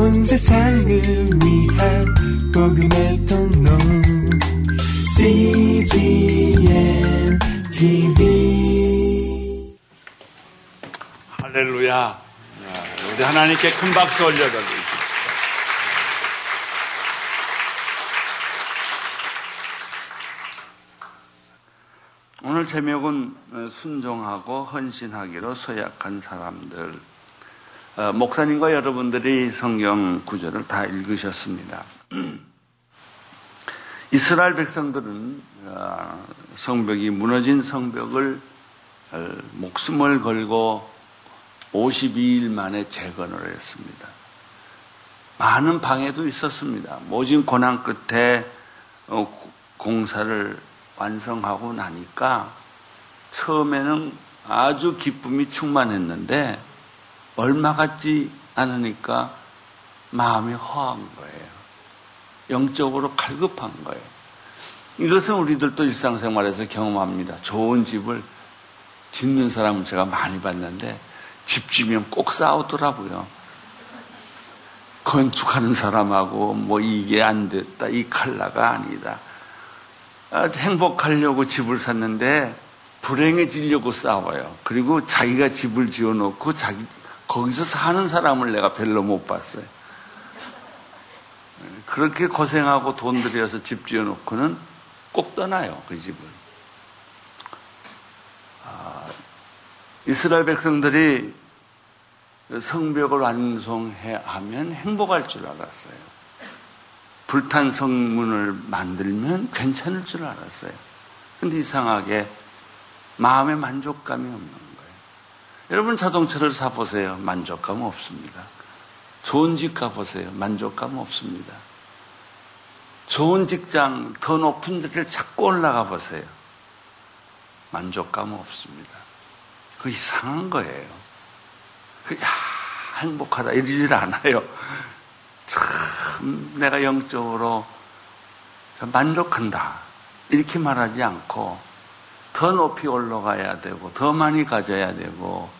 온 세상을 위한 복음의 통로 CGM TV 할렐루야. 우리 하나님께 큰 박수 올려드리겠습니다. 오늘 제목은 순종하고 헌신하기로 서약한 사람들. 어, 목사님과 여러분들이 성경 구절을 다 읽으셨습니다. 이스라엘 백성들은 어, 성벽이 무너진 성벽을 어, 목숨을 걸고 52일 만에 재건을 했습니다. 많은 방해도 있었습니다. 모진 고난 끝에 공사를 완성하고 나니까 처음에는 아주 기쁨이 충만했는데 얼마 같지 않으니까 마음이 허한 거예요. 영적으로 갈급한 거예요. 이것은 우리들도 일상생활에서 경험합니다. 좋은 집을 짓는 사람을 제가 많이 봤는데 집 지면 꼭 싸우더라고요. 건축하는 사람하고 뭐 이게 안 됐다, 이 칼라가 아니다. 아, 행복하려고 집을 샀는데 불행해지려고 싸워요. 그리고 자기가 집을 지어놓고 자기 거기서 사는 사람을 내가 별로 못 봤어요. 그렇게 고생하고 돈 들여서 집 지어놓고는 꼭 떠나요, 그 집을. 아, 이스라엘 백성들이 성벽을 완성해 하면 행복할 줄 알았어요. 불탄 성문을 만들면 괜찮을 줄 알았어요. 근데 이상하게 마음에 만족감이 없는. 여러분 자동차를 사보세요. 만족감 없습니다. 좋은 집 가보세요. 만족감 없습니다. 좋은 직장, 더 높은 데를 자꾸 올라가 보세요. 만족감 없습니다. 그 이상한 거예요. 그, 야, 행복하다. 이러질 않아요. 참, 내가 영적으로 만족한다. 이렇게 말하지 않고, 더 높이 올라가야 되고, 더 많이 가져야 되고,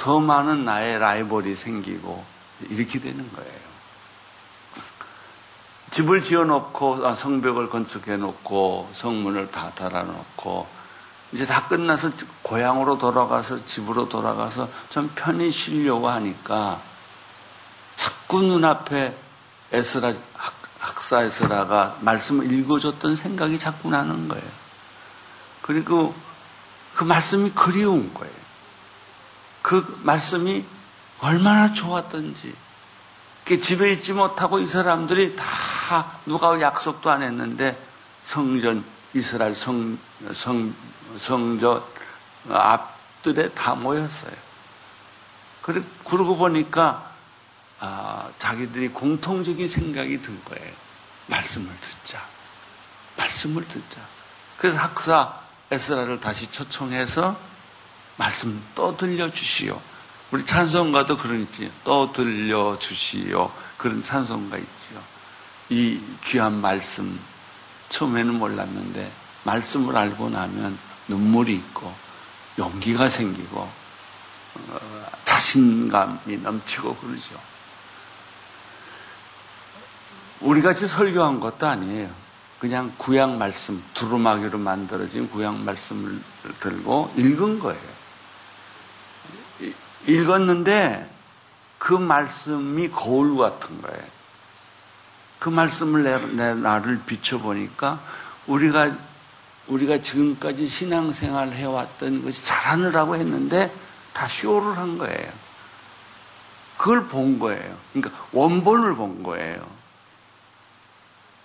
더 많은 나의 라이벌이 생기고 이렇게 되는 거예요. 집을 지어놓고 아, 성벽을 건축해놓고 성문을 다 달아놓고 이제 다 끝나서 고향으로 돌아가서 집으로 돌아가서 좀 편히 쉬려고 하니까 자꾸 눈앞에 에스라 학사 에스라가 말씀을 읽어줬던 생각이 자꾸 나는 거예요. 그리고 그 말씀이 그리운 거예요. 그 말씀이 얼마나 좋았던지. 집에 있지 못하고 이 사람들이 다 누가 약속도 안 했는데 성전, 이스라엘 성, 성, 성전 앞들에 다 모였어요. 그러고 보니까 아, 자기들이 공통적인 생각이 든 거예요. 말씀을 듣자. 말씀을 듣자. 그래서 학사 에스라를 다시 초청해서 말씀 또 들려 주시오. 우리 찬송가도 그러지. 또 들려 주시오. 그런 찬송가 있지요. 이 귀한 말씀, 처음에는 몰랐는데, 말씀을 알고 나면 눈물이 있고, 용기가 생기고, 어, 자신감이 넘치고 그러죠. 우리 같이 설교한 것도 아니에요. 그냥 구약 말씀, 두루마기로 만들어진 구약 말씀을 들고 읽은 거예요. 읽었는데 그 말씀이 거울 같은 거예요. 그 말씀을 내, 내 나를 비춰보니까 우리가 우리가 지금까지 신앙생활 해왔던 것이 잘하느라고 했는데 다 쇼를 한 거예요. 그걸 본 거예요. 그러니까 원본을 본 거예요.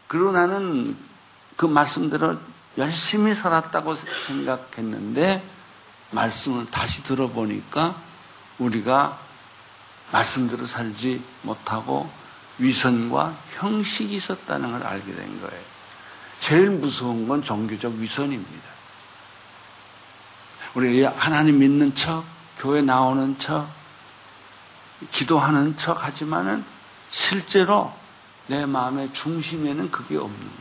그리고 나는 그 말씀대로 열심히 살았다고 생각했는데 말씀을 다시 들어보니까 우리가 말씀대로 살지 못하고 위선과 형식이 있었다는 걸 알게 된 거예요. 제일 무서운 건 종교적 위선입니다. 우리 하나님 믿는 척, 교회 나오는 척, 기도하는 척 하지만은 실제로 내 마음의 중심에는 그게 없는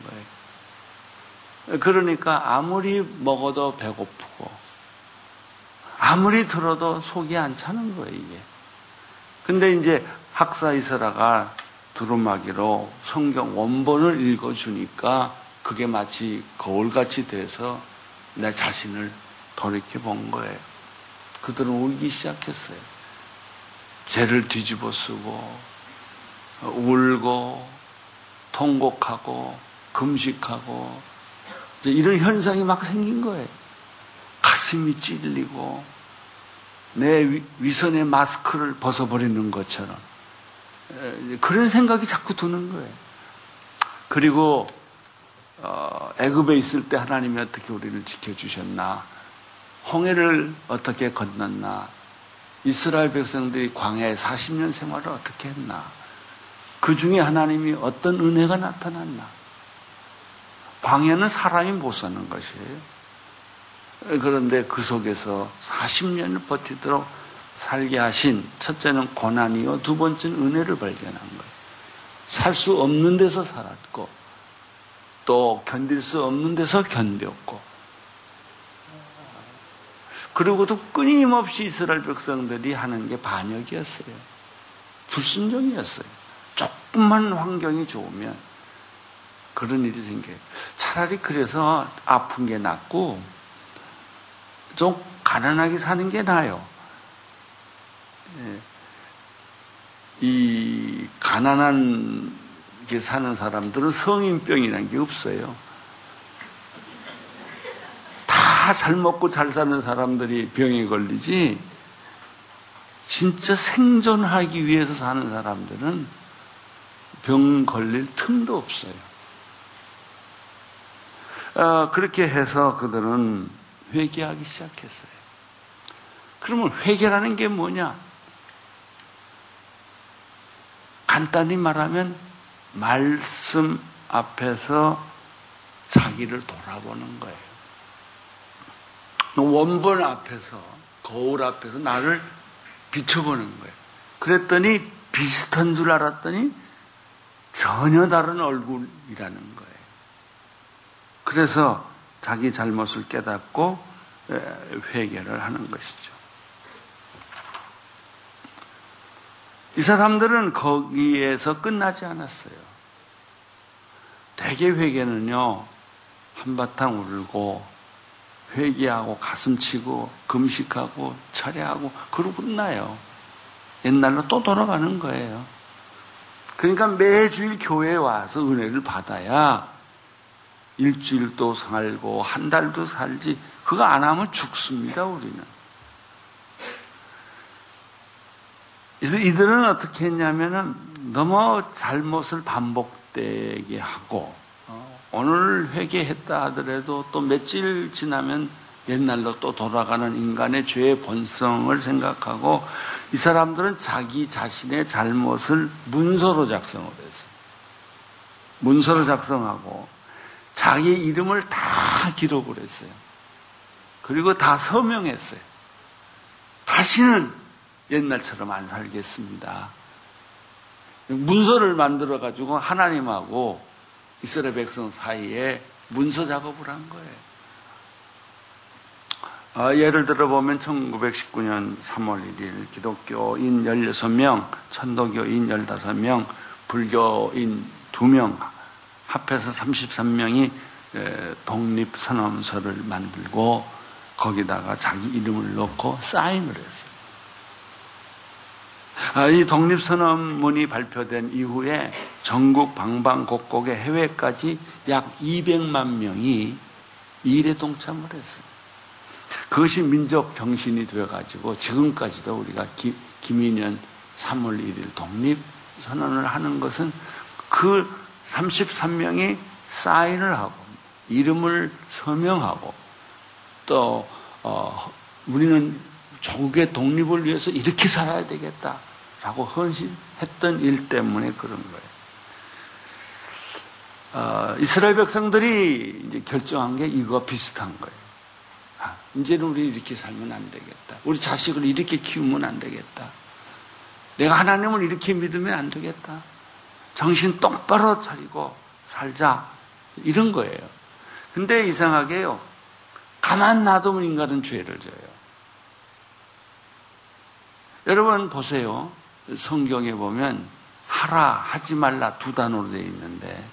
거예요. 그러니까 아무리 먹어도 배고프고 아무리 들어도 속이 안 차는 거예요, 이게. 근데 이제 학사 이스라가 두루마기로 성경 원본을 읽어주니까 그게 마치 거울같이 돼서 내 자신을 돌이켜 본 거예요. 그들은 울기 시작했어요. 죄를 뒤집어 쓰고, 울고, 통곡하고, 금식하고, 이런 현상이 막 생긴 거예요. 가슴이 찔리고, 내 위선의 마스크를 벗어버리는 것처럼. 그런 생각이 자꾸 드는 거예요. 그리고 어, 애굽에 있을 때 하나님이 어떻게 우리를 지켜주셨나? 홍해를 어떻게 건넜나? 이스라엘 백성들이 광야에 40년 생활을 어떻게 했나? 그 중에 하나님이 어떤 은혜가 나타났나? 광야는 사람이 못 사는 것이에요. 그런데 그 속에서 40년을 버티도록 살게 하신 첫째는 고난이요, 두 번째는 은혜를 발견한 거예요. 살 수 없는 데서 살았고, 또 견딜 수 없는 데서 견뎠고, 그리고도 끊임없이 이스라엘 백성들이 하는 게 반역이었어요. 불순종이었어요. 조금만 환경이 좋으면 그런 일이 생겨요. 차라리 그래서 아픈 게 낫고 좀 가난하게 사는 게 나아요. 예. 이 가난한 게 사는 사람들은 성인병이라는 게 없어요. 다 잘 먹고 잘 사는 사람들이 병에 걸리지, 진짜 생존하기 위해서 사는 사람들은 병 걸릴 틈도 없어요. 어, 그렇게 해서 그들은 회개하기 시작했어요. 그러면 회개라는 게 뭐냐? 간단히 말하면 말씀 앞에서 자기를 돌아보는 거예요. 원본 앞에서, 거울 앞에서 나를 비춰보는 거예요. 그랬더니 비슷한 줄 알았더니 전혀 다른 얼굴이라는 거예요. 그래서 자기 잘못을 깨닫고 회개를 하는 것이죠. 이 사람들은 거기에서 끝나지 않았어요. 대개 회개는요, 한바탕 울고, 회개하고, 가슴치고, 금식하고, 철회하고, 그러고 끝나요. 옛날로 또 돌아가는 거예요. 그러니까 매주일 교회에 와서 은혜를 받아야 일주일도 살고, 한 달도 살지, 그거 안 하면 죽습니다, 우리는. 이들은 어떻게 했냐면은 너무 잘못을 반복되게 하고 어, 오늘 회개했다 하더라도 또 며칠 지나면 옛날로 또 돌아가는 인간의 죄의 본성을 생각하고 이 사람들은 자기 자신의 잘못을 문서로 작성을 했어요. 문서로 작성하고 자기 이름을 다 기록을 했어요. 그리고 다 서명했어요. 다시는 옛날처럼 안 살겠습니다. 문서를 만들어 가지고 하나님하고 이스라엘 백성 사이에 문서 작업을 한 거예요. 아, 예를 들어 보면 1919년 3월 1일 기독교인 16명, 천도교인 15명, 불교인 2명 합해서 33명이 독립선언서를 만들고 거기다가 자기 이름을 넣고 사인을 했어요. 아, 이 독립선언문이 발표된 이후에 전국 방방곡곡의 해외까지 약 200만 명이 일에 동참을 했어요. 그것이 민족 정신이 되어가지고 지금까지도 우리가 기, 김인년 3월 1일 독립선언을 하는 것은 그 33명이 사인을 하고 이름을 서명하고 또 어, 우리는 조국의 독립을 위해서 이렇게 살아야 되겠다라고 헌신했던 일 때문에 그런 거예요. 어, 이스라엘 백성들이 이제 결정한 게 이거 비슷한 거예요. 아, 이제는 우리 이렇게 살면 안 되겠다. 우리 자식을 이렇게 키우면 안 되겠다. 내가 하나님을 이렇게 믿으면 안 되겠다. 정신 똑바로 차리고 살자. 이런 거예요. 근데 이상하게요. 가만 놔두면 인간은 죄를 져요. 여러분 보세요. 성경에 보면 하라, 하지 말라 두 단어로 되어 있는데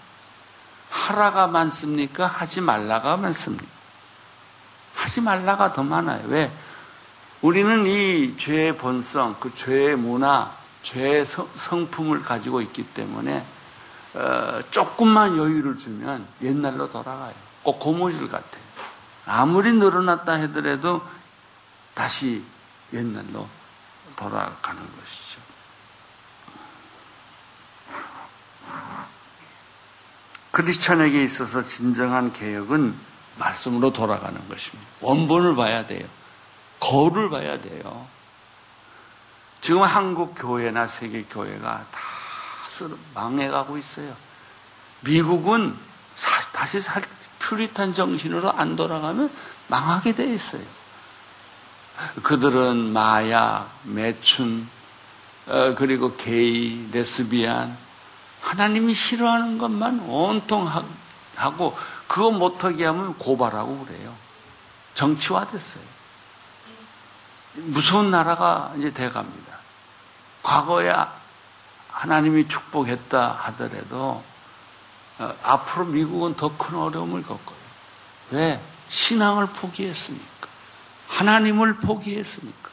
하라가 많습니까? 하지 말라가 많습니까? 하지 말라가 더 많아요. 왜? 우리는 이 죄의 본성, 그 죄의 문화, 죄의 성품을 가지고 있기 때문에 어, 조금만 여유를 주면 옛날로 돌아가요. 꼭 고무줄 같아요. 아무리 늘어났다 하더라도 다시 옛날로 돌아가는 것이죠. 크리스천에게 있어서 진정한 개혁은 말씀으로 돌아가는 것입니다. 원본을 봐야 돼요. 거울을 봐야 돼요. 지금 한국 교회나 세계 교회가 다 망해가고 있어요. 미국은 다시 살, 퓨리탄 정신으로 안 돌아가면 망하게 돼 있어요. 그들은 마약, 매춘, 어, 그리고 게이, 레스비안, 하나님이 싫어하는 것만 온통 하고 그거 못하게 하면 고발하고 그래요. 정치화 됐어요. 무서운 나라가 이제 돼 갑니다. 과거에 하나님이 축복했다 하더라도 어, 앞으로 미국은 더 큰 어려움을 겪어요. 왜? 신앙을 포기했으니까. 하나님을 포기했으니까.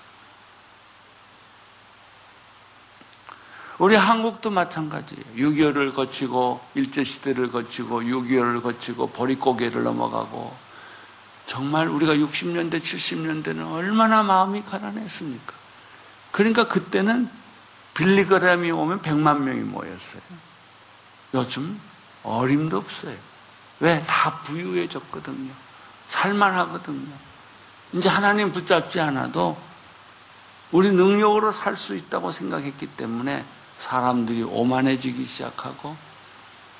우리 한국도 마찬가지예요. 6.25를 거치고, 일제시대를 거치고, 6.25를 거치고, 보릿고개를 넘어가고, 정말 우리가 60년대, 70년대는 얼마나 마음이 가난했습니까? 그러니까 그때는 빌리그램이 오면 100만 명이 모였어요. 요즘 어림도 없어요. 왜? 다 부유해졌거든요. 살만하거든요. 이제 하나님 붙잡지 않아도 우리 능력으로 살 수 있다고 생각했기 때문에 사람들이 오만해지기 시작하고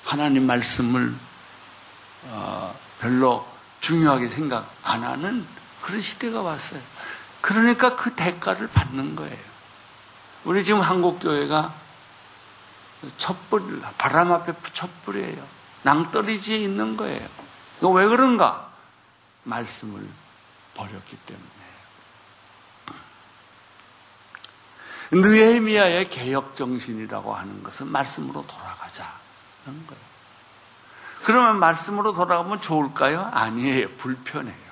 하나님 말씀을 어, 별로 중요하게 생각 안 하는 그런 시대가 왔어요. 그러니까 그 대가를 받는 거예요. 우리 지금 한국 교회가 촛불, 바람 앞에 촛불이에요. 낭떠러지에 있는 거예요. 왜 그런가? 말씀을 버렸기 때문에. 느헤미야의 개혁 정신이라고 하는 것은 말씀으로 돌아가자는 거예요. 그러면 말씀으로 돌아가면 좋을까요? 아니에요. 불편해요.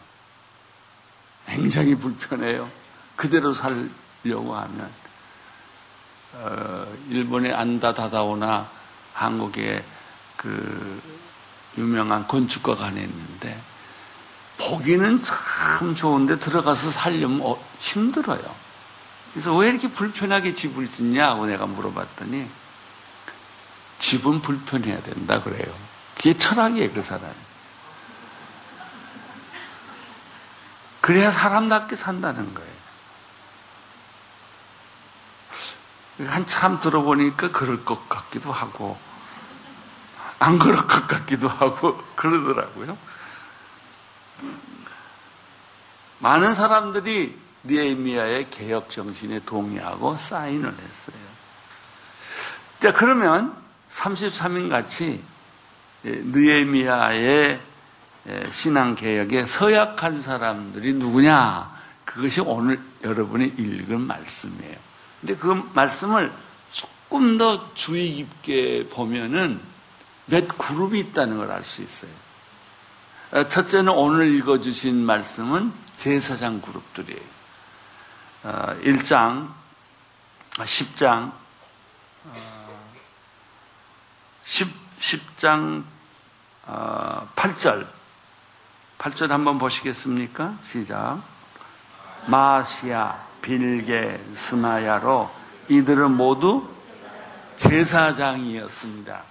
굉장히 불편해요. 그대로 살려고 하면 어, 일본의 안다 다다오나 한국의 그 유명한 건축가가 하나 있는데 보기는 참 좋은데 들어가서 살려면 어, 힘들어요. 그래서 왜 이렇게 불편하게 집을 짓냐고 내가 물어봤더니 집은 불편해야 된다 그래요. 그게 철학이에요, 그 사람이. 그래야 사람답게 산다는 거예요. 한참 들어보니까 그럴 것 같기도 하고, 안 그럴 것 같기도 하고, 그러더라고요. 많은 사람들이 니에미아의 개혁 정신에 동의하고 사인을 했어요. 자, 그러면 33인 같이 느에미아의 신앙 개혁에 서약한 사람들이 누구냐? 그것이 오늘 여러분이 읽은 말씀이에요. 근데 그 말씀을 조금 더 주의 깊게 보면은 몇 그룹이 있다는 걸 알 수 있어요. 어, 첫째는 오늘 읽어주신 말씀은 제사장 그룹들이에요. 1장, 10장, 10, 10장 8절. 8절 한번 보시겠습니까? 시작. 마시아, 빌게, 스마야로 이들은 모두 제사장이었습니다.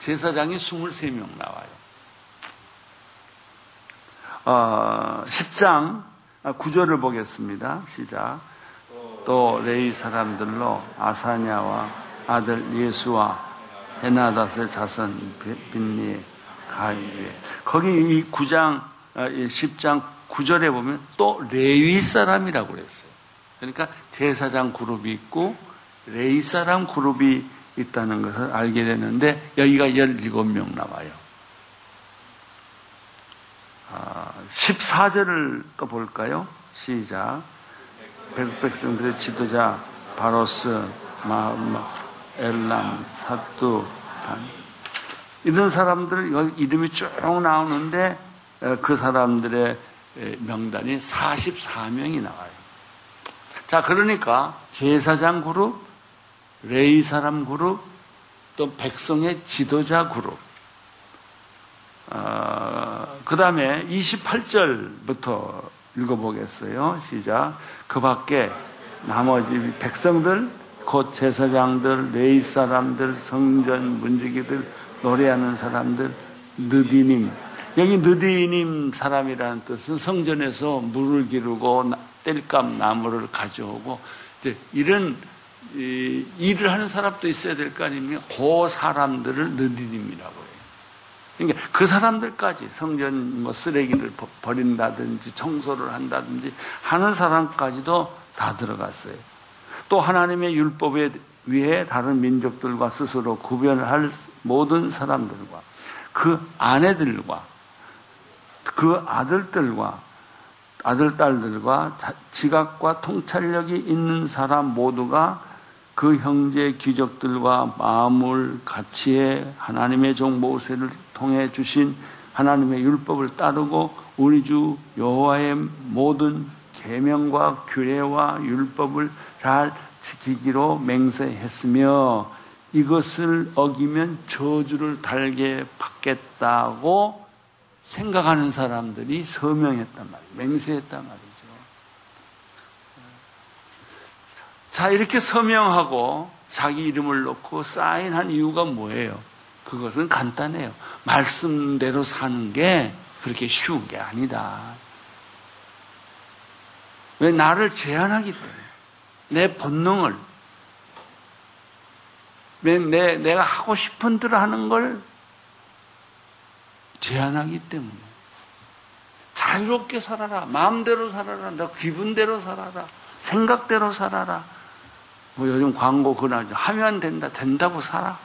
제사장이 23명 나와요. 어, 10장 9절을 보겠습니다. 시작. 또 레이 사람들로 아사냐와 아들 예수와 헤나닷의 자손 빈니 가이에 거기 이 9장 10장 9절에 보면 또 레위 사람이라고 그랬어요. 그러니까 제사장 그룹이 있고 레이 사람 그룹이 있다는 것을 알게 되는데 여기가 17명 나와요. 14절을 또 볼까요? 시작. 백백성들의 지도자 바로스, 마, 마, 엘람, 사뚜, 반. 이런 사람들 이름이 쭉 나오는데 그 사람들의 명단이 44명이 나와요. 자, 그러니까 제사장 그룹, 레이 사람 그룹, 또 백성의 지도자 그룹. 어, 그 다음에 28절부터 읽어보겠어요. 시작. 그 밖에 나머지 백성들, 곧 제사장들, 레이 사람들, 성전 문지기들, 노래하는 사람들, 느디님. 여기 느디님 사람이라는 뜻은 성전에서 물을 기르고 땔감 나무를 가져오고 이런 일을 하는 사람도 있어야 될 거 아닙니까? 그 사람들을 느디님이라고 해요. 그러니까 그 사람들까지 성전 뭐 쓰레기를 버린다든지 청소를 한다든지 하는 사람까지도 다 들어갔어요. 또 하나님의 율법에 위해 다른 민족들과 스스로 구별할 모든 사람들과 그 아내들과 그 아들들과 아들, 딸들과 지각과 통찰력이 있는 사람 모두가 그 형제 귀족들과 마음을 같이해 하나님의 종 모세를 통해 주신 하나님의 율법을 따르고 우리 주 여호와의 모든 계명과 규례와 율법을 잘 지키기로 맹세했으며 이것을 어기면 저주를 달게 받겠다고 생각하는 사람들이 서명했단 말이에요. 맹세했단 말이죠. 자, 이렇게 서명하고 자기 이름을 넣고 사인한 이유가 뭐예요? 그것은 간단해요. 말씀대로 사는 게 그렇게 쉬운 게 아니다. 왜 나를 제한하기 때문에. 내 본능을, 내, 내, 내가 하고 싶은 대로 하는 걸 제한하기 때문에. 자유롭게 살아라. 마음대로 살아라. 너 기분대로 살아라. 생각대로 살아라. 뭐 요즘 광고 그나 하면 된다. 된다고 살아.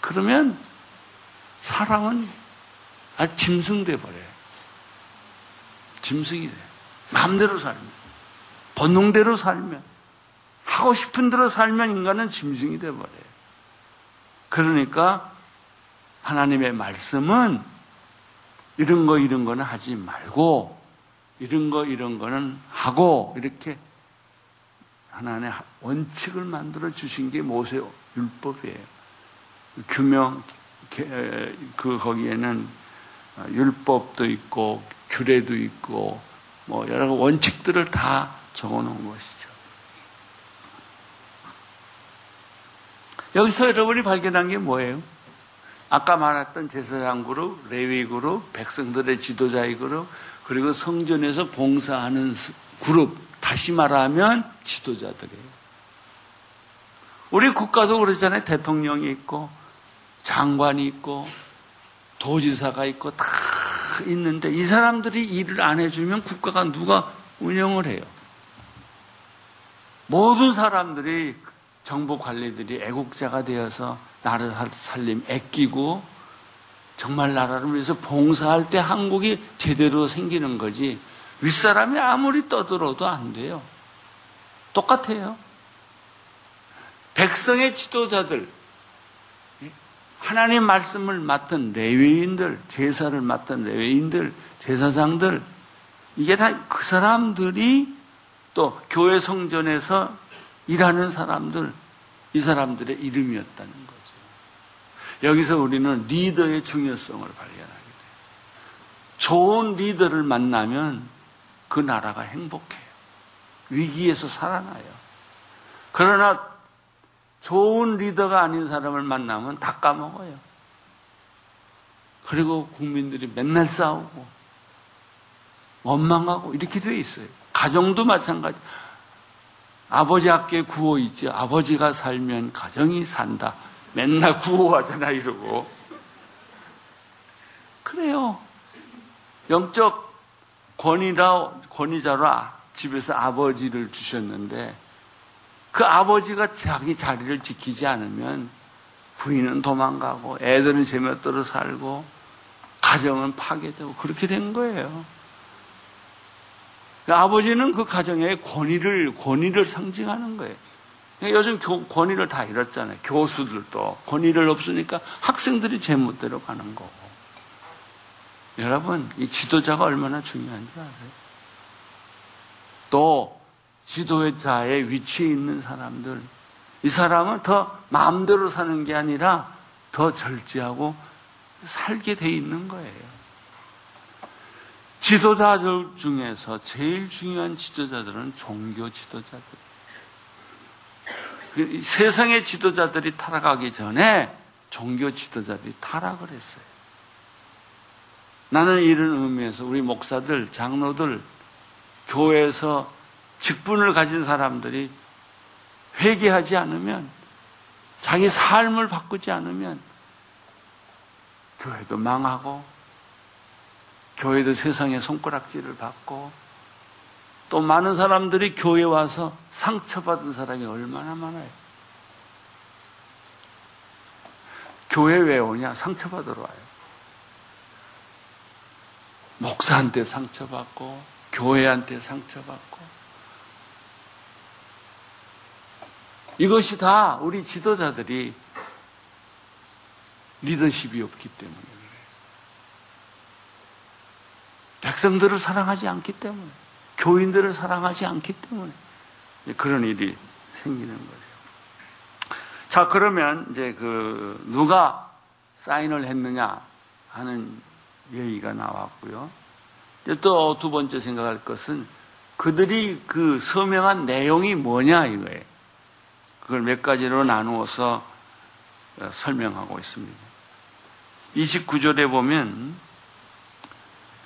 그러면 사람은 아 짐승돼 버려요. 짐승이 돼. 마음대로 살면. 본능대로 살면. 하고 싶은 대로 살면 인간은 짐승이 돼 버려요. 그러니까 하나님의 말씀은 이런 거 이런 거는 하지 말고 이런 거 이런 거는 하고 이렇게 하나님의 원칙을 만들어 주신 게 모세 율법이에요. 규명 그 거기에는 율법도 있고 규례도 있고 뭐 여러 원칙들을 다 적어 놓은 것이죠. 여기서 여러분이 발견한 게 뭐예요? 아까 말했던 제사장 그룹, 레위 그룹, 백성들의 지도자의 그룹, 그리고 성전에서 봉사하는 그룹, 다시 말하면 지도자들이에요. 우리 국가도 그러잖아요. 대통령이 있고, 장관이 있고, 도지사가 있고, 다 있는데, 이 사람들이 일을 안 해주면 국가가 누가 운영을 해요? 모든 사람들이 정부 관리들이 애국자가 되어서 나라 살림 애끼고 정말 나라를 위해서 봉사할 때 한국이 제대로 생기는 거지 윗사람이 아무리 떠들어도 안 돼요. 똑같아요. 백성의 지도자들, 하나님 말씀을 맡은 레위인들, 제사를 맡은 레위인들, 제사장들, 이게 다 그 사람들이 또 교회 성전에서 일하는 사람들, 이 사람들의 이름이었다는 거죠. 여기서 우리는 리더의 중요성을 발견하게 돼요. 좋은 리더를 만나면 그 나라가 행복해요. 위기에서 살아나요. 그러나 좋은 리더가 아닌 사람을 만나면 다 까먹어요. 그리고 국민들이 맨날 싸우고 원망하고 이렇게 돼 있어요. 가정도 마찬가지. 아버지 학교에 구호 있죠. 아버지가 살면 가정이 산다. 맨날 구호하잖아 이러고. 그래요. 영적 권위라 권위자로 집에서 아버지를 주셨는데 그 아버지가 자기 자리를 지키지 않으면 부인은 도망가고 애들은 제멋대로 살고 가정은 파괴되고 그렇게 된 거예요. 그 아버지는 그 가정의 권위를, 권위를 상징하는 거예요. 요즘 권위를 다 잃었잖아요. 교수들도 권위를 없으니까 학생들이 제멋대로 가는 거고. 여러분, 이 지도자가 얼마나 중요한지 아세요? 또 지도자의 위치에 있는 사람들, 이 사람은 더 마음대로 사는 게 아니라 더 절제하고 살게 돼 있는 거예요. 지도자들 중에서 제일 중요한 지도자들은 종교 지도자들. 그 세상의 지도자들이 타락하기 전에 종교 지도자들이 타락을 했어요. 나는 이런 의미에서 우리 목사들, 장로들, 교회에서 직분을 가진 사람들이 회개하지 않으면 자기 삶을 바꾸지 않으면 교회도 망하고 교회도 세상의 손가락질을 받고 또 많은 사람들이 교회 와서 상처받은 사람이 얼마나 많아요. 교회 왜 오냐? 상처받으러 와요. 목사한테 상처받고, 교회한테 상처받고. 이것이 다 우리 지도자들이 리더십이 없기 때문에 그래요. 백성들을 사랑하지 않기 때문에, 교인들을 사랑하지 않기 때문에 그런 일이 생기는 거죠. 자, 그러면 이제 그 누가 사인을 했느냐 하는 얘기가 나왔고요. 또 두 번째 생각할 것은 그들이 그 서명한 내용이 뭐냐 이거예요. 그걸 몇 가지로 나누어서 설명하고 있습니다. 29절에 보면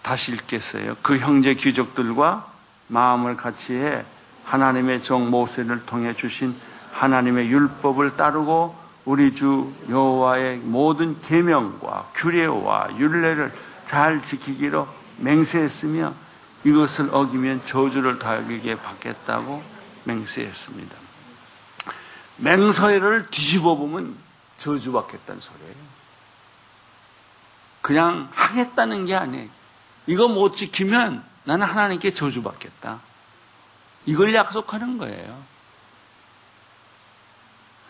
다시 읽겠어요. 그 형제 귀족들과 마음을 같이 해 하나님의 정 모세를 통해 주신 하나님의 율법을 따르고 우리 주 여호와의 모든 계명과 규례와 율례를 잘 지키기로 맹세했으며 이것을 어기면 저주를 당하게 받겠다고 맹세했습니다. 맹서를 뒤집어 보면 저주받겠다는 소리예요. 그냥 하겠다는 게 아니에요. 이거 못 지키면 나는 하나님께 저주받겠다. 이걸 약속하는 거예요.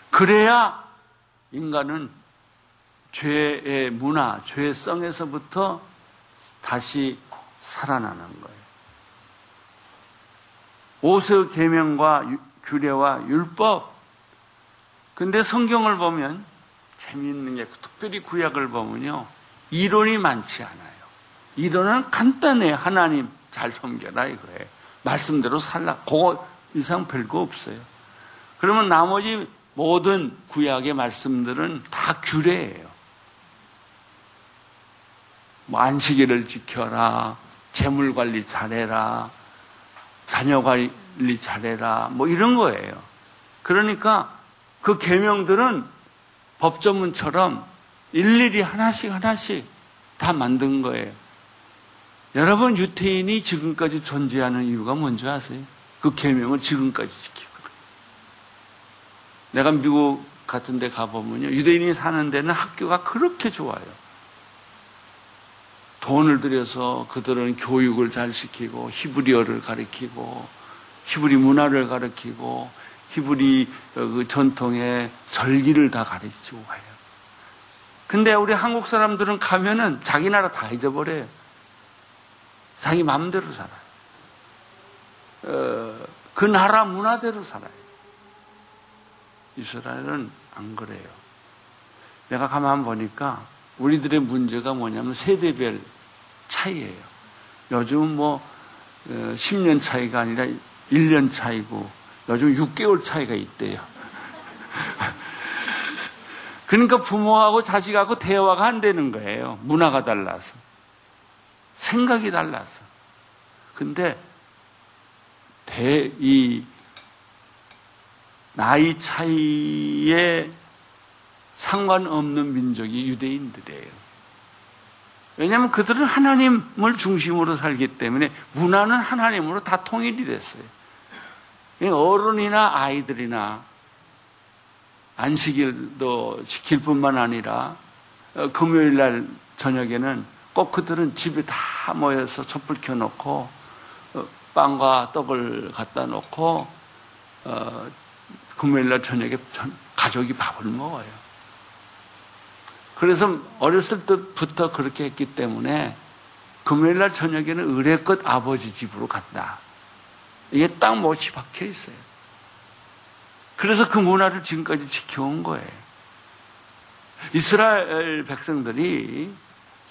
그래야 인간은 죄의 문화, 죄성에서부터 다시 살아나는 거예요. 오세의 계명과 규례와 율법. 근데 성경을 보면 재미있는 게 특별히 구약을 보면요. 이론이 많지 않아요. 이론은 간단해. 하나님 잘 섬겨라 이거예요. 말씀대로 살라. 그거 이상 별거 없어요. 그러면 나머지 모든 구약의 말씀들은 다 규례예요. 뭐 안식일을 지켜라, 재물 관리 잘해라, 자녀 관리 잘해라, 뭐 이런 거예요. 그러니까 그 계명들은 법조문처럼 일일이 하나씩 하나씩 다 만든 거예요. 여러분 유태인이 지금까지 존재하는 이유가 뭔지 아세요? 그 계명을 지금까지 지키거든. 내가 미국 같은 데 가보면요. 유대인이 사는 데는 학교가 그렇게 좋아요. 돈을 들여서 그들은 교육을 잘 시키고 히브리어를 가르치고 히브리 문화를 가르치고 히브리 그 전통의 절기를 다 가르치고 가요. 근데 우리 한국 사람들은 가면은 자기 나라 다 잊어버려요. 자기 마음대로 살아요. 어, 그 나라 문화대로 살아요. 이스라엘은 안 그래요. 내가 가만 보니까 우리들의 문제가 뭐냐면 세대별 차이예요. 요즘 뭐 10년 어, 차이가 아니라 1년 차이고 요즘 6개월 차이가 있대요. 그러니까 부모하고 자식하고 대화가 안 되는 거예요. 문화가 달라서. 생각이 달라서. 근데 대, 이 나이 차이에 상관없는 민족이 유대인들이에요. 왜냐하면 그들은 하나님을 중심으로 살기 때문에 문화는 하나님으로 다 통일이 됐어요. 어른이나 아이들이나 안식일도 지킬 뿐만 아니라 어, 금요일 날 저녁에는 꼭 그들은 집에 다 모여서 촛불 켜놓고 어, 빵과 떡을 갖다 놓고 어, 금요일날 저녁에 가족이 밥을 먹어요. 그래서 어렸을 때부터 그렇게 했기 때문에 금요일날 저녁에는 의뢰껏 아버지 집으로 간다. 이게 딱 못이 박혀 있어요. 그래서 그 문화를 지금까지 지켜온 거예요. 이스라엘 백성들이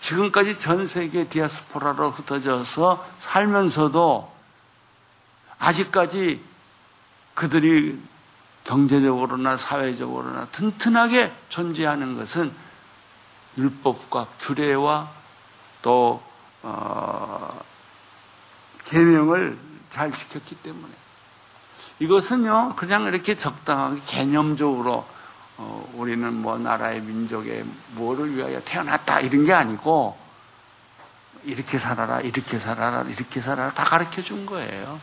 지금까지 전 세계 디아스포라로 흩어져서 살면서도 아직까지 그들이 경제적으로나 사회적으로나 튼튼하게 존재하는 것은 율법과 규례와 또 어, 계명을 잘 지켰기 때문에. 이것은요 그냥 이렇게 적당하게 개념적으로 어, 우리는 뭐 나라의 민족의 뭐를 위하여 태어났다 이런 게 아니고 이렇게 살아라 이렇게 살아라 이렇게 살아라 다 가르쳐 준 거예요.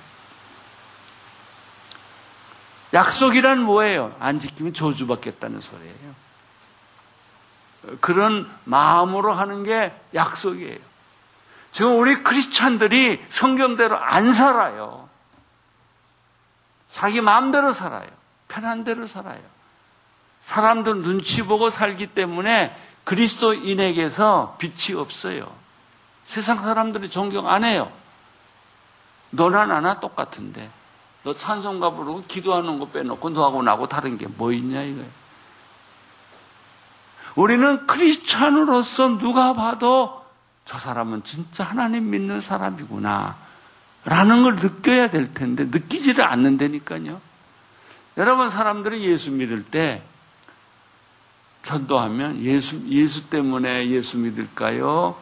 약속이란 뭐예요? 안 지키면 저주받겠다는 소리예요. 그런 마음으로 하는 게 약속이에요. 지금 우리 크리스찬들이 성경대로 안 살아요. 자기 마음대로 살아요. 편한 대로 살아요. 사람들 눈치 보고 살기 때문에 그리스도인에게서 빛이 없어요. 세상 사람들이 존경 안 해요. 너나 나나 똑같은데. 너 찬송가 부르고 기도하는 거 빼놓고 너하고 나하고 다른 게 뭐 있냐 이거예요. 우리는 크리스찬으로서 누가 봐도 저 사람은 진짜 하나님 믿는 사람이구나. 라는 걸 느껴야 될 텐데, 느끼지를 않는다니까요. 여러분, 사람들이 예수 믿을 때, 전도하면 예수, 예수 때문에 예수 믿을까요?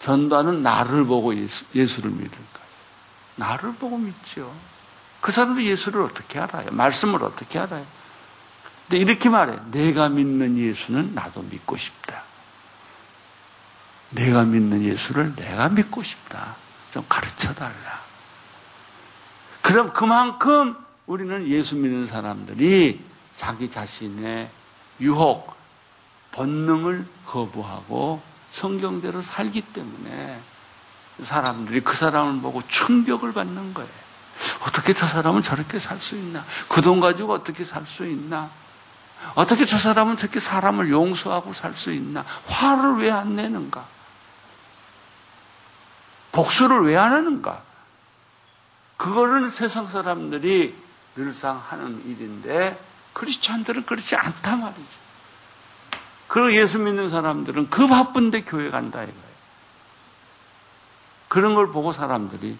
전도하는 나를 보고 예수, 예수를 믿을까요? 나를 보고 믿죠. 그 사람도 예수를 어떻게 알아요? 말씀을 어떻게 알아요? 근데 이렇게 말해. 내가 믿는 예수는 나도 믿고 싶다. 내가 믿는 예수를 내가 믿고 싶다. 좀 가르쳐 달라. 그럼 그만큼 우리는 예수 믿는 사람들이 자기 자신의 유혹, 본능을 거부하고 성경대로 살기 때문에 사람들이 그 사람을 보고 충격을 받는 거예요. 어떻게 저 사람은 저렇게 살 수 있나? 그 돈 가지고 어떻게 살 수 있나? 어떻게 저 사람은 저렇게 사람을 용서하고 살 수 있나? 화를 왜 안 내는가? 복수를 왜 안 하는가? 그거는 세상 사람들이 늘상 하는 일인데 크리스찬들은 그렇지 않단 말이죠. 그리고 예수 믿는 사람들은 그 바쁜데 교회 간다 이거예요. 그런 걸 보고 사람들이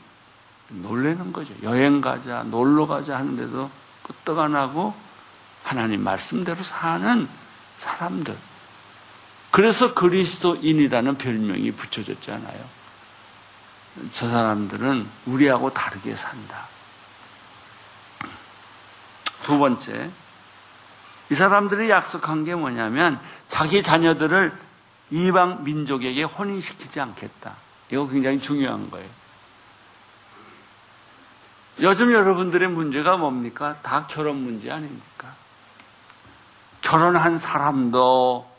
놀래는 거죠. 여행 가자, 놀러 가자 하는데도 끄떡 안 하고 하나님 말씀대로 사는 사람들. 그래서 그리스도인이라는 별명이 붙여졌잖아요. 저 사람들은 우리하고 다르게 산다. 두 번째, 이 사람들이 약속한 게 뭐냐면 자기 자녀들을 이방 민족에게 혼인시키지 않겠다. 이거 굉장히 중요한 거예요. 요즘 여러분들의 문제가 뭡니까? 다 결혼 문제 아닙니까? 결혼한 사람도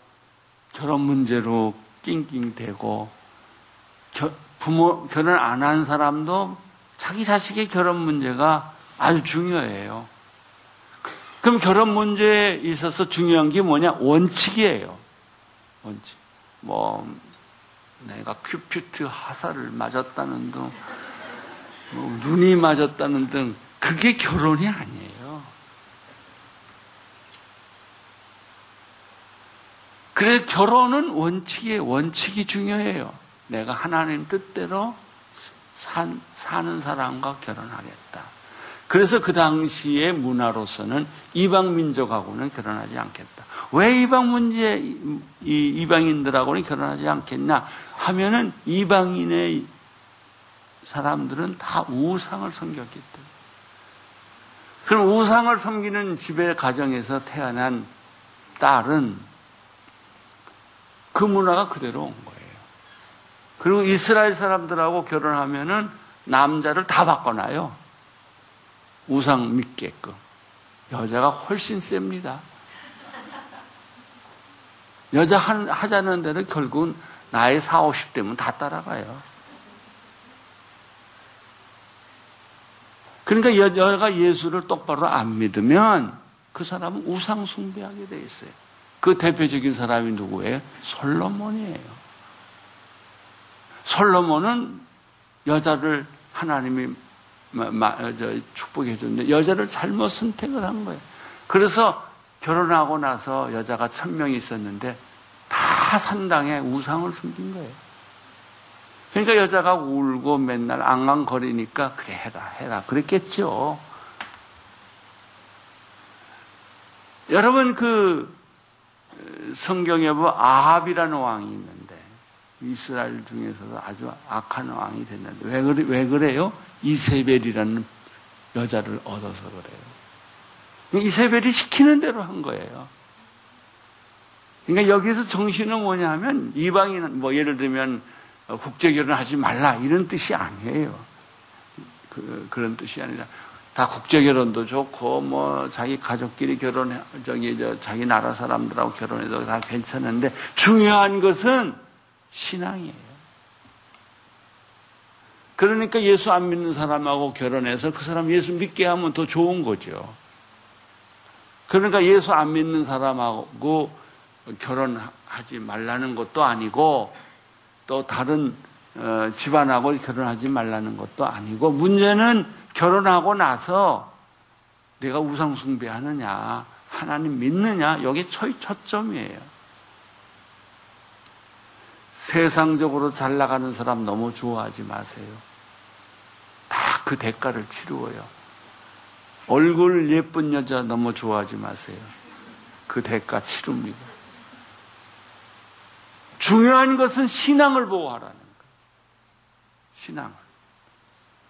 결혼 문제로 낑낑대고 부모 결혼 안 한 사람도 자기 자식의 결혼 문제가 아주 중요해요. 그럼 결혼 문제에 있어서 중요한 게 뭐냐? 원칙이에요. 원칙. 뭐 내가 큐피트 하사를 맞았다는 등, 뭐 눈이 맞았다는 등 그게 결혼이 아니에요. 그래 결혼은 원칙에 원칙이 중요해요. 내가 하나님 뜻대로 산, 사는 사람과 결혼하겠다. 그래서 그 당시의 문화로서는 이방 민족하고는 결혼하지 않겠다. 왜 이방 문제 이방인들하고는 결혼하지 않겠냐 하면은 이방인의 사람들은 다 우상을 섬겼기 때문에. 그럼 우상을 섬기는 집의 가정에서 태어난 딸은 그 문화가 그대로 온 거예요. 그리고 이스라엘 사람들하고 결혼하면은 남자를 다 바꿔놔요. 우상 믿게끔. 여자가 훨씬 셉니다. 여자 하자는 데는 결국은 나이 4, 50대면 다 따라가요. 그러니까 여자가 예수를 똑바로 안 믿으면 그 사람은 우상 숭배하게 돼 있어요. 그 대표적인 사람이 누구예요? 솔로몬이에요. 솔로몬은 여자를 하나님이 축복해 줬는데 여자를 잘못 선택을 한 거예요. 그래서 결혼하고 나서 여자가 천 명이 있었는데 다 산당에 우상을 숨긴 거예요. 그러니까 여자가 울고 맨날 앙앙거리니까 그래 해라 해라 그랬겠죠. 여러분 그 성경에 보면 아합이라는 왕이 있는데 이스라엘 중에서도 아주 악한 왕이 됐는데 왜, 그래, 왜 그래요? 이세벨이라는 여자를 얻어서 그래요. 이세벨이 시키는 대로 한 거예요. 그러니까 여기서 정신은 뭐냐면 이방인 뭐 예를 들면 국제 결혼 하지 말라 이런 뜻이 아니에요. 그, 그런 뜻이 아니라 다 국제 결혼도 좋고 뭐 자기 가족끼리 결혼해 저기 저 자기 나라 사람들하고 결혼해도 다 괜찮은데 중요한 것은 신앙이에요. 그러니까 예수 안 믿는 사람하고 결혼해서 그 사람 예수 믿게 하면 더 좋은 거죠. 그러니까 예수 안 믿는 사람하고 결혼하지 말라는 것도 아니고 또 다른 어, 집안하고 결혼하지 말라는 것도 아니고 문제는 결혼하고 나서 내가 우상숭배하느냐 하나님 믿느냐 여기 초점이에요. 세상적으로 잘 나가는 사람 너무 좋아하지 마세요. 다그 대가를 치루어요. 얼굴 예쁜 여자 너무 좋아하지 마세요. 그 대가 치릅니다. 중요한 것은 신앙을 보호하라는 거예요. 신앙을.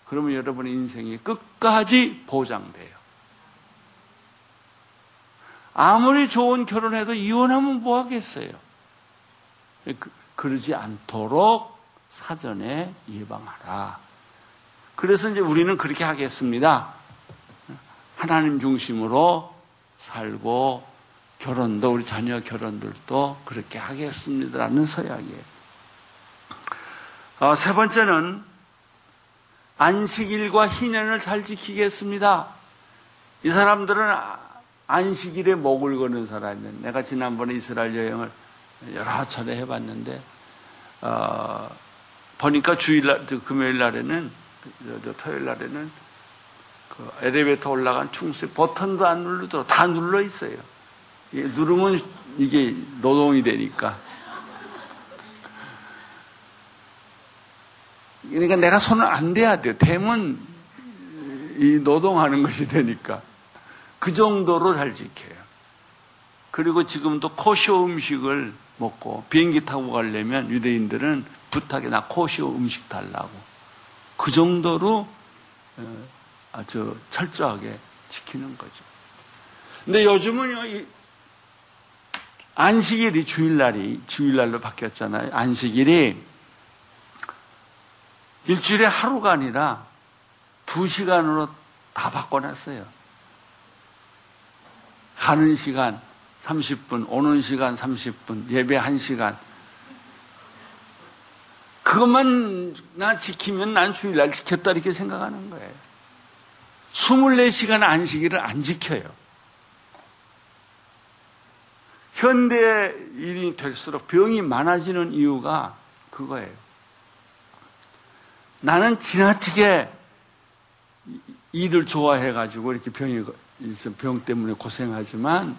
그러면 여러분의 인생이 끝까지 보장돼요. 아무리 좋은 결혼해도 이혼하면 뭐 하겠어요? 그, 그러지 않도록 사전에 예방하라. 그래서 이제 우리는 그렇게 하겠습니다. 하나님 중심으로 살고 결혼도 우리 자녀 결혼들도 그렇게 하겠습니다라는 서약이에요. 어, 세 번째는 안식일과 희년을 잘 지키겠습니다. 이 사람들은 안식일에 목을 거는 사람이면 내가 지난번에 이스라엘 여행을 여러 차례 해봤는데 어, 보니까 주일날 금요일 날에는 저, 토요일 날에는 그 엘리베이터 올라간 충수 버튼도 안 누르도록 다 눌러 있어요. 누르면 이게 노동이 되니까. 그러니까 내가 손을 안 대야 돼요. 대면 이 노동하는 것이 되니까. 그 정도로 잘 지켜요. 그리고 지금도 코쇼 음식을 먹고 비행기 타고 가려면 유대인들은 부탁에 나 코쇼 음식 달라고. 그 정도로 어, 아주 철저하게 지키는 거죠. 근데 요즘은요, 안식일이 주일날이 주일날로 바뀌었잖아요. 안식일이 일주일에 하루가 아니라 두 시간으로 다 바꿔놨어요. 가는 시간 30분, 오는 시간 30분, 예배 1시간. 그것만 나 지키면 난 주일날 지켰다 이렇게 생각하는 거예요. 24시간 안식일을 안 지켜요. 현대인이 될수록 병이 많아지는 이유가 그거예요. 나는 지나치게 일을 좋아해가지고 이렇게 병이 병 때문에 고생하지만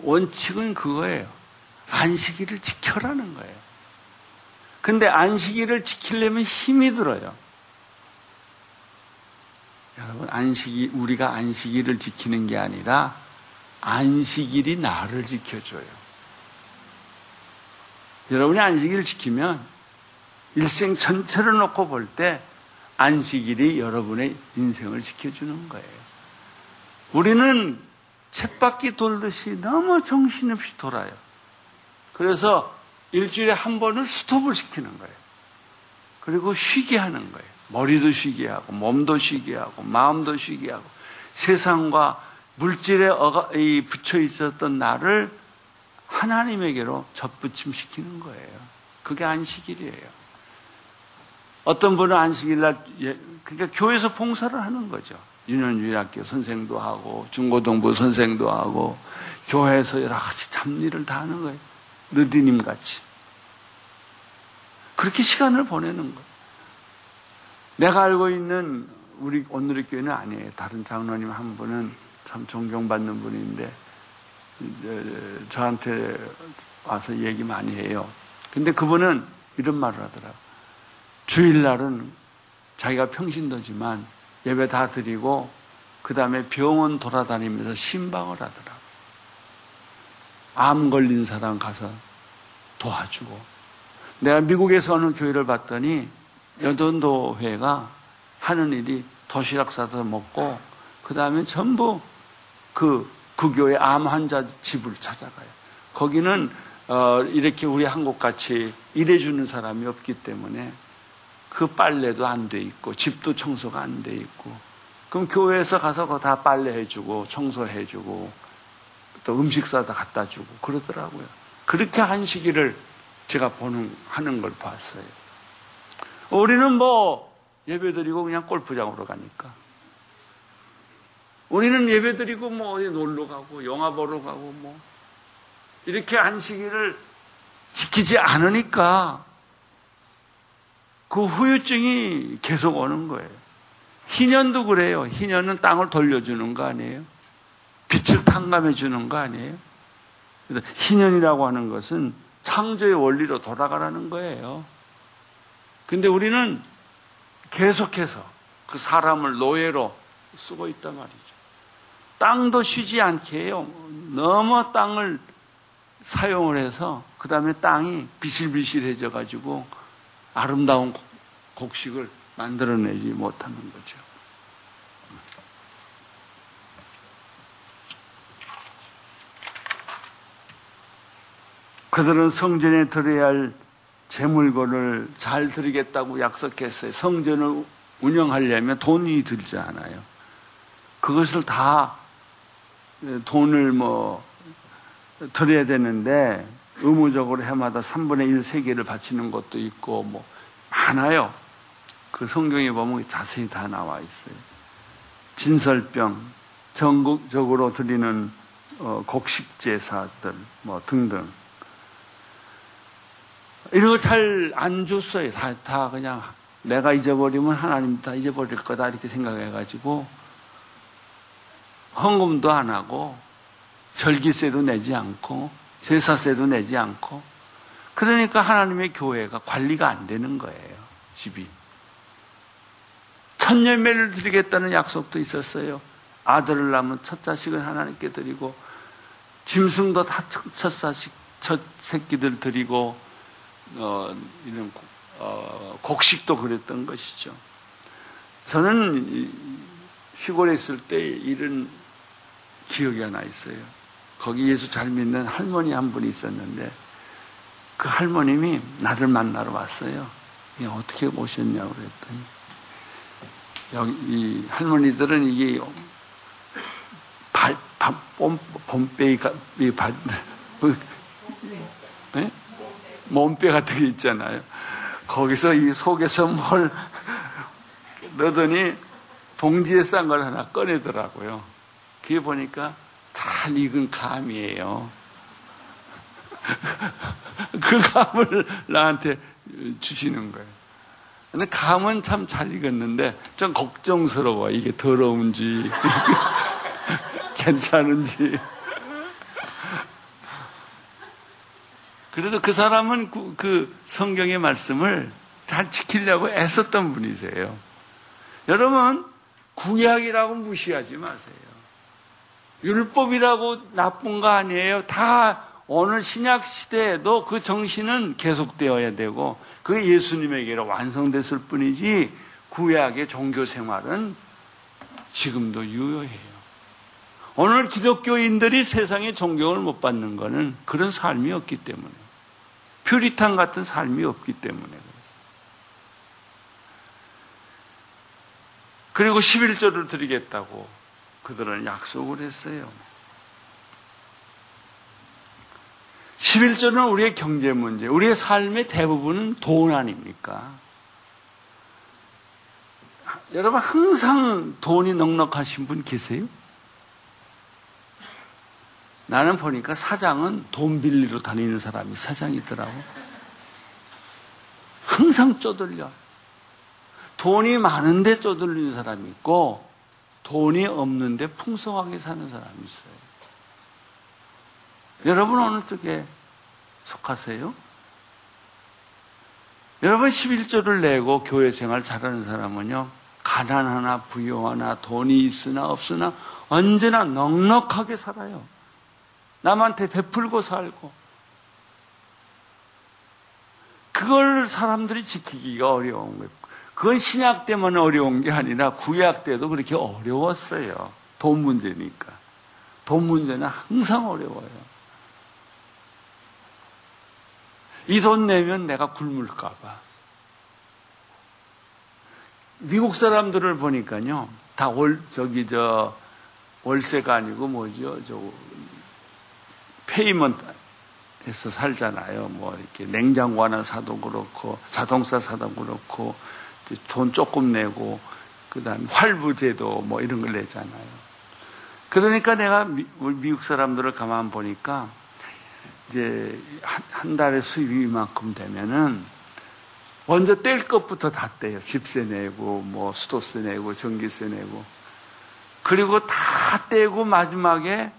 원칙은 그거예요. 안식일을 지켜라는 거예요. 근데 안식일을 지키려면 힘이 들어요. 여러분, 안식이, 우리가 안식일을 지키는 게 아니라 안식일이 나를 지켜줘요. 여러분이 안식일을 지키면 일생 전체를 놓고 볼 때 안식일이 여러분의 인생을 지켜주는 거예요. 우리는 쳇바퀴 돌듯이 너무 정신없이 돌아요. 그래서 일주일에 한 번을 스톱을 시키는 거예요. 그리고 쉬게 하는 거예요. 머리도 쉬게 하고, 몸도 쉬게 하고, 마음도 쉬게 하고, 세상과 물질에 붙여 있었던 나를 하나님에게로 접붙임 시키는 거예요. 그게 안식일이에요. 어떤 분은 안식일 날, 예, 그러니까 교회에서 봉사를 하는 거죠. 유년주일학교 선생도 하고 중고등부 선생도 하고 교회에서 여러 가지 잡일을 다 하는 거예요. 느디님 같이. 그렇게 시간을 보내는 거예요. 내가 알고 있는 우리 오늘의 교회는 아니에요. 다른 장로님 한 분은 참 존경받는 분인데 저한테 와서 얘기 많이 해요. 근데 그분은 이런 말을 하더라고요. 주일날은 자기가 평신도지만 예배 다 드리고 그 다음에 병원 돌아다니면서 신방을 하더라고요. 암 걸린 사람 가서 도와주고. 내가 미국에서 어느 교회를 봤더니 여전도회가 하는 일이 도시락 싸서 먹고 그 다음에 전부 그, 그 교회 암 환자 집을 찾아가요. 거기는 어, 이렇게 우리 한국 같이 일해주는 사람이 없기 때문에 그 빨래도 안 돼 있고 집도 청소가 안 돼 있고. 그럼 교회에서 가서 다 빨래 해주고 청소해주고 또 음식 싸다 갖다 주고 그러더라고요. 그렇게 한 시기를 제가 보는 하는 걸 봤어요. 우리는 뭐 예배 드리고 그냥 골프장으로 가니까. 우리는 예배 드리고 뭐 어디 놀러 가고 영화 보러 가고 뭐 이렇게 한 시기를 지키지 않으니까 그 후유증이 계속 오는 거예요. 희년도 그래요. 희년은 땅을 돌려주는 거 아니에요? 빛을 탕감해 주는 거 아니에요? 희년이라고 하는 것은 창조의 원리로 돌아가라는 거예요. 근데 우리는 계속해서 그 사람을 노예로 쓰고 있단 말이죠. 땅도 쉬지 않게 해요. 너무 땅을 사용을 해서 그 다음에 땅이 비실비실해져 가지고 아름다운 곡식을 만들어내지 못하는 거죠. 그들은 성전에 드려야 할 재물권을 잘 드리겠다고 약속했어요. 성전을 운영하려면 돈이 들지 않아요. 그것을 다 돈을 뭐 드려야 되는데 의무적으로 해마다 3분의 1 세계를 바치는 것도 있고 뭐 많아요. 그 성경에 보면 자세히 다 나와 있어요. 진설병, 전국적으로 드리는 어, 곡식 제사들 뭐 등등 이런 거 잘 안 줬어요. 다, 다 그냥 내가 잊어버리면 하나님 다 잊어버릴 거다 이렇게 생각해가지고 헌금도 안 하고 절기세도 내지 않고 제사세도 내지 않고 그러니까 하나님의 교회가 관리가 안 되는 거예요. 집이. 천년매를 드리겠다는 약속도 있었어요. 아들을 낳으면 첫 자식은 하나님께 드리고 짐승도 다 첫 자식, 첫 새끼들 드리고 어, 이런 어, 곡식도 그랬던 것이죠. 저는 시골에 있을 때 이런 기억이 하나 있어요. 거기 예수 잘 믿는 할머니 한 분이 있었는데 그 할머님이 나를 만나러 왔어요. 어떻게 오셨냐고 그랬더니 여기 이 할머니들은 이게 발, 발, 봄, 봄빼이가, 이 발, 그, 네? 몸빼 같은 게 있잖아요. 거기서 이 속에서 뭘 넣더니 봉지에 싼 걸 하나 꺼내더라고요. 그게 보니까 잘 익은 감이에요. 그 감을 나한테 주시는 거예요. 근데 감은 참 잘 익었는데 좀 걱정스러워. 이게 더러운지, 괜찮은지. 그래도 그 사람은 그, 그 성경의 말씀을 잘 지키려고 애썼던 분이세요. 여러분, 구약이라고 무시하지 마세요. 율법이라고 나쁜 거 아니에요. 다 오늘 신약 시대에도 그 정신은 계속되어야 되고 그게 예수님에게로 완성됐을 뿐이지 구약의 종교 생활은 지금도 유효해요. 오늘 기독교인들이 세상에 존경을 못 받는 것은 그런 삶이 없기 때문에 퓨리탄 같은 삶이 없기 때문에 그리고 11조를 드리겠다고 그들은 약속을 했어요. 11조는 우리의 경제 문제, 우리의 삶의 대부분은 돈 아닙니까? 여러분 항상 돈이 넉넉하신 분 계세요? 나는 보니까 사장은 돈 빌리러 다니는 사람이 사장이더라고. 항상 쪼들려. 돈이 많은데 쪼들리는 사람이 있고, 돈이 없는데 풍성하게 사는 사람이 있어요. 여러분 어느 쪽에 속하세요? 여러분 11조를 내고 교회 생활 잘하는 사람은요, 가난하나 부유하나 돈이 있으나 없으나 언제나 넉넉하게 살아요. 남한테 베풀고 살고. 그걸 사람들이 지키기가 어려운 거예요. 그건 신약 때만 어려운 게 아니라 구약 때도 그렇게 어려웠어요. 돈 문제니까. 돈 문제는 항상 어려워요. 이 돈 내면 내가 굶을까봐. 미국 사람들을 보니까요, 다 월, 저기, 저, 월세가 아니고 뭐죠, 저, 페이먼트에서 살잖아요. 뭐 이렇게 냉장고 하나 사도 그렇고 자동차 사도 그렇고 돈 조금 내고 그다음 활부제도 뭐 이런 걸 내잖아요. 그러니까 내가 미, 국 사람들을 가만 보니까 이제 한, 한 달에 수입이 이만큼 되면은 먼저 뗄 것부터 다 떼요. 집세 내고 뭐 수도세 내고 전기세 내고 그리고 다 떼고 마지막에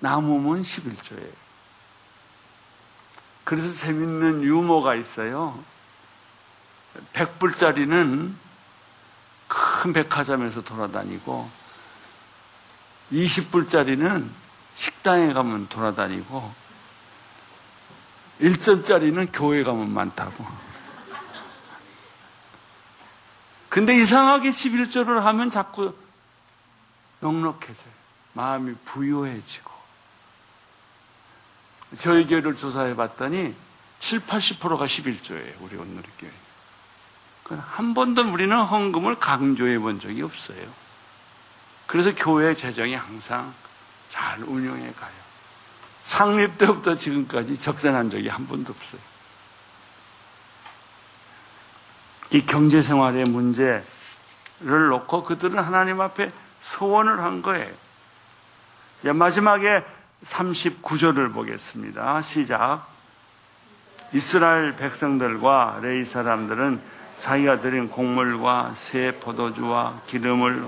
남으면 11조예요. 그래서 재밌는 유머가 있어요. 100불짜리는 큰 백화점에서 돌아다니고 20불짜리는 식당에 가면 돌아다니고 1전짜리는 교회 가면 많다고. 근데 이상하게 11조를 하면 자꾸 넉넉해져요. 마음이 부유해지고. 저희 교회를 조사해 봤더니 7, 80%가 11조예요. 우리 온누리교회. 한 번도 우리는 헌금을 강조해 본 적이 없어요. 그래서 교회 재정이 항상 잘 운영해 가요. 창립 때부터 지금까지 적산한 적이 한 번도 없어요. 이 경제 생활의 문제를 놓고 그들은 하나님 앞에 소원을 한 거예요. 마지막에 39절을 보겠습니다. 시작. 이스라엘 백성들과 레이 사람들은 자기가 드린 곡물과 새 포도주와 기름을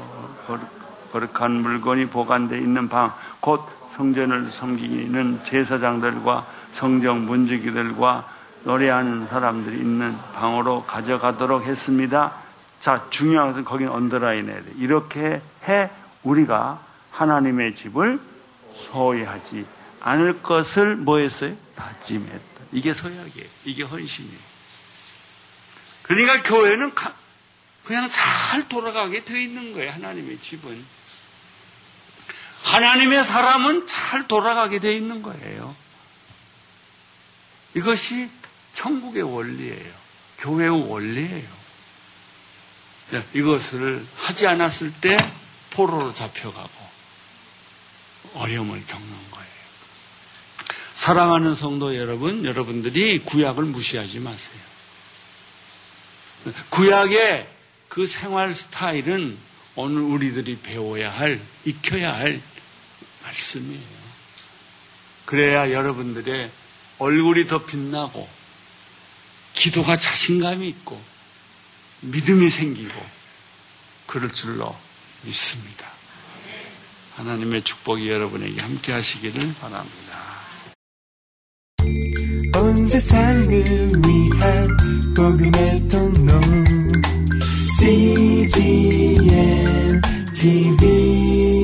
거룩한 물건이 보관되어 있는 방, 곧 성전을 섬기는 제사장들과 성정 문지기들과 노래하는 사람들이 있는 방으로 가져가도록 했습니다. 자, 중요한 것은 거기는 언더라인에 이렇게 해 우리가 하나님의 집을 소유하지 않을 것을 뭐 했어요? 다짐했다. 이게 서약이에요. 이게 헌신이에요. 그러니까 교회는 그냥 잘 돌아가게 되어 있는 거예요. 하나님의 집은. 하나님의 사람은 잘 돌아가게 되어 있는 거예요. 이것이 천국의 원리예요. 교회의 원리예요. 이것을 하지 않았을 때 포로로 잡혀가고 어려움을 겪는 거예요. 사랑하는 성도 여러분, 여러분들이 구약을 무시하지 마세요. 구약의 그 생활 스타일은 오늘 우리들이 배워야 할, 익혀야 할 말씀이에요. 그래야 여러분들의 얼굴이 더 빛나고, 기도가 자신감이 있고, 믿음이 생기고, 그럴 줄로 믿습니다. 하나님의 축복이 여러분에게 함께 하시기를 바랍니다. 온 세상을 위한 복음의 통로 CGM TV